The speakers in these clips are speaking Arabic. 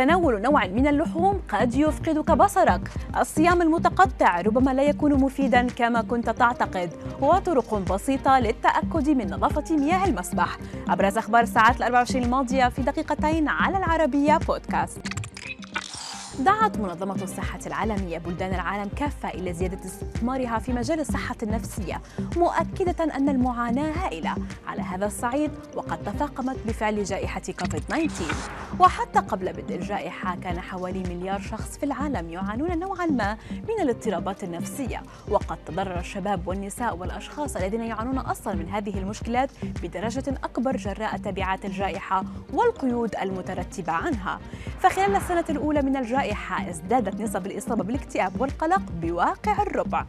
وتناول نوع من اللحوم قد يفقدك بصرك. الصيام المتقطع ربما لا يكون مفيدا كما كنت تعتقد وطرق بسيطة للتأكد من نظافة مياه المسبح أبرز أخبار الساعات ال 24 الماضية في دقيقتين على العربية بودكاست. دعت منظمة الصحة العالمية بلدان العالم كافة إلى زيادة استثمارها في مجال الصحة النفسية مؤكدة أن المعاناة هائلة. على هذا الصعيد وقد تفاقمت بفعل جائحة كوفيد-19 وحتى قبل بدء الجائحة كان حوالي مليار شخص في العالم يعانون نوعا ما من الاضطرابات النفسية. وقد تضرر الشباب والنساء والأشخاص الذين يعانون أصلا من هذه المشكلات بدرجة أكبر جراء تبعات الجائحة والقيود المترتبة عنها. فخلال السنة الأولى من الجائحة الجائحة ازدادت نسب الإصابة بالاكتئاب والقلق بواقع الربع.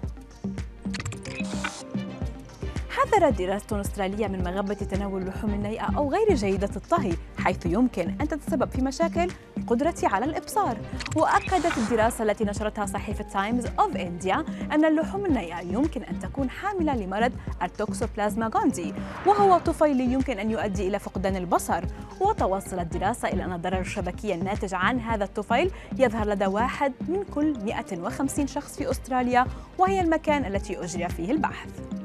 حذرت دراسة أسترالية من مغبة تناول اللحوم النيئة أو غير جيدة الطهي حيث يمكن أن تتسبب في مشاكل القدرة على الإبصار. وأكدت الدراسة التي نشرتها صحيفة تايمز أوف إنديا أن اللحوم النيئة يمكن أن تكون حاملة لمرض التوكسوبلازما غوندي وهو طفيل يمكن أن يؤدي إلى فقدان البصر. وتوصلت الدراسة إلى أن الضرر الشبكي الناتج عن هذا الطفيل يظهر لدى واحد من كل 150 شخص في أستراليا وهي المكان التي أجري فيه البحث.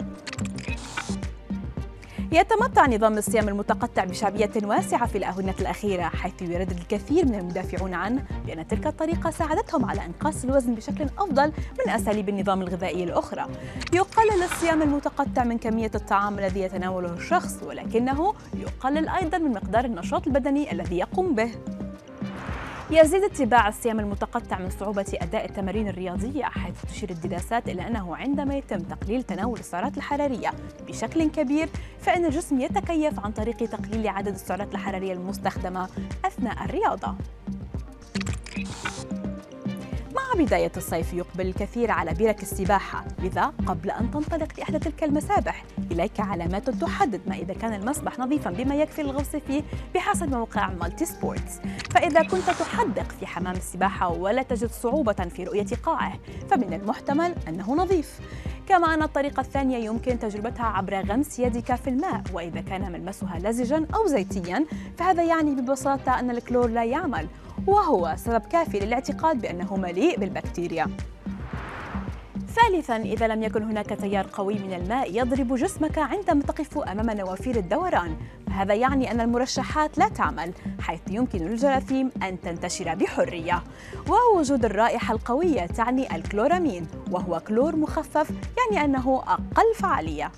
يتمتع نظام الصيام المتقطع بشعبية واسعة في الآونة الأخيرة حيث يردد الكثير من المدافعون عنه بأن تلك الطريقة ساعدتهم على إنقاص الوزن بشكل أفضل من أساليب النظام الغذائي الأخرى. يقلل الصيام المتقطع من كمية الطعام الذي يتناوله الشخص ولكنه يقلل أيضا من مقدار النشاط البدني الذي يقوم به. يزيد اتباع الصيام المتقطع من صعوبة أداء التمارين الرياضية حيث تشير الدراسات إلى أنه عندما يتم تقليل تناول السعرات الحرارية بشكل كبير فإن الجسم يتكيف عن طريق تقليل عدد السعرات الحرارية المستخدمة أثناء الرياضة. مع بداية الصيف يقبل الكثير على برك السباحة لذا قبل أن تنطلق لإحدى تلك المسابح إليك علامات تحدد ما إذا كان المسبح نظيفا بما يكفي للغوص فيه بحسب موقع مالتي سبورتس. فإذا كنت تحدق في حمام السباحة ولا تجد صعوبة في رؤية قاعه فمن المحتمل أنه نظيف. كما أن الطريقة الثانية يمكن تجربتها عبر غمس يدك في الماء وإذا كان ملمسها لزجا أو زيتيا فهذا يعني ببساطة أن الكلور لا يعمل. وهو سبب كافي للاعتقاد بأنه مليء بالبكتيريا. ثالثا إذا لم يكن هناك تيار قوي من الماء يضرب جسمك عندما تقف أمام نوافير الدوران. فهذا يعني أن المرشحات لا تعمل حيث يمكن للجراثيم أن تنتشر بحرية. ووجود الرائحة القوية تعني الكلورامين وهو كلور مخفف يعني أنه أقل فعالية.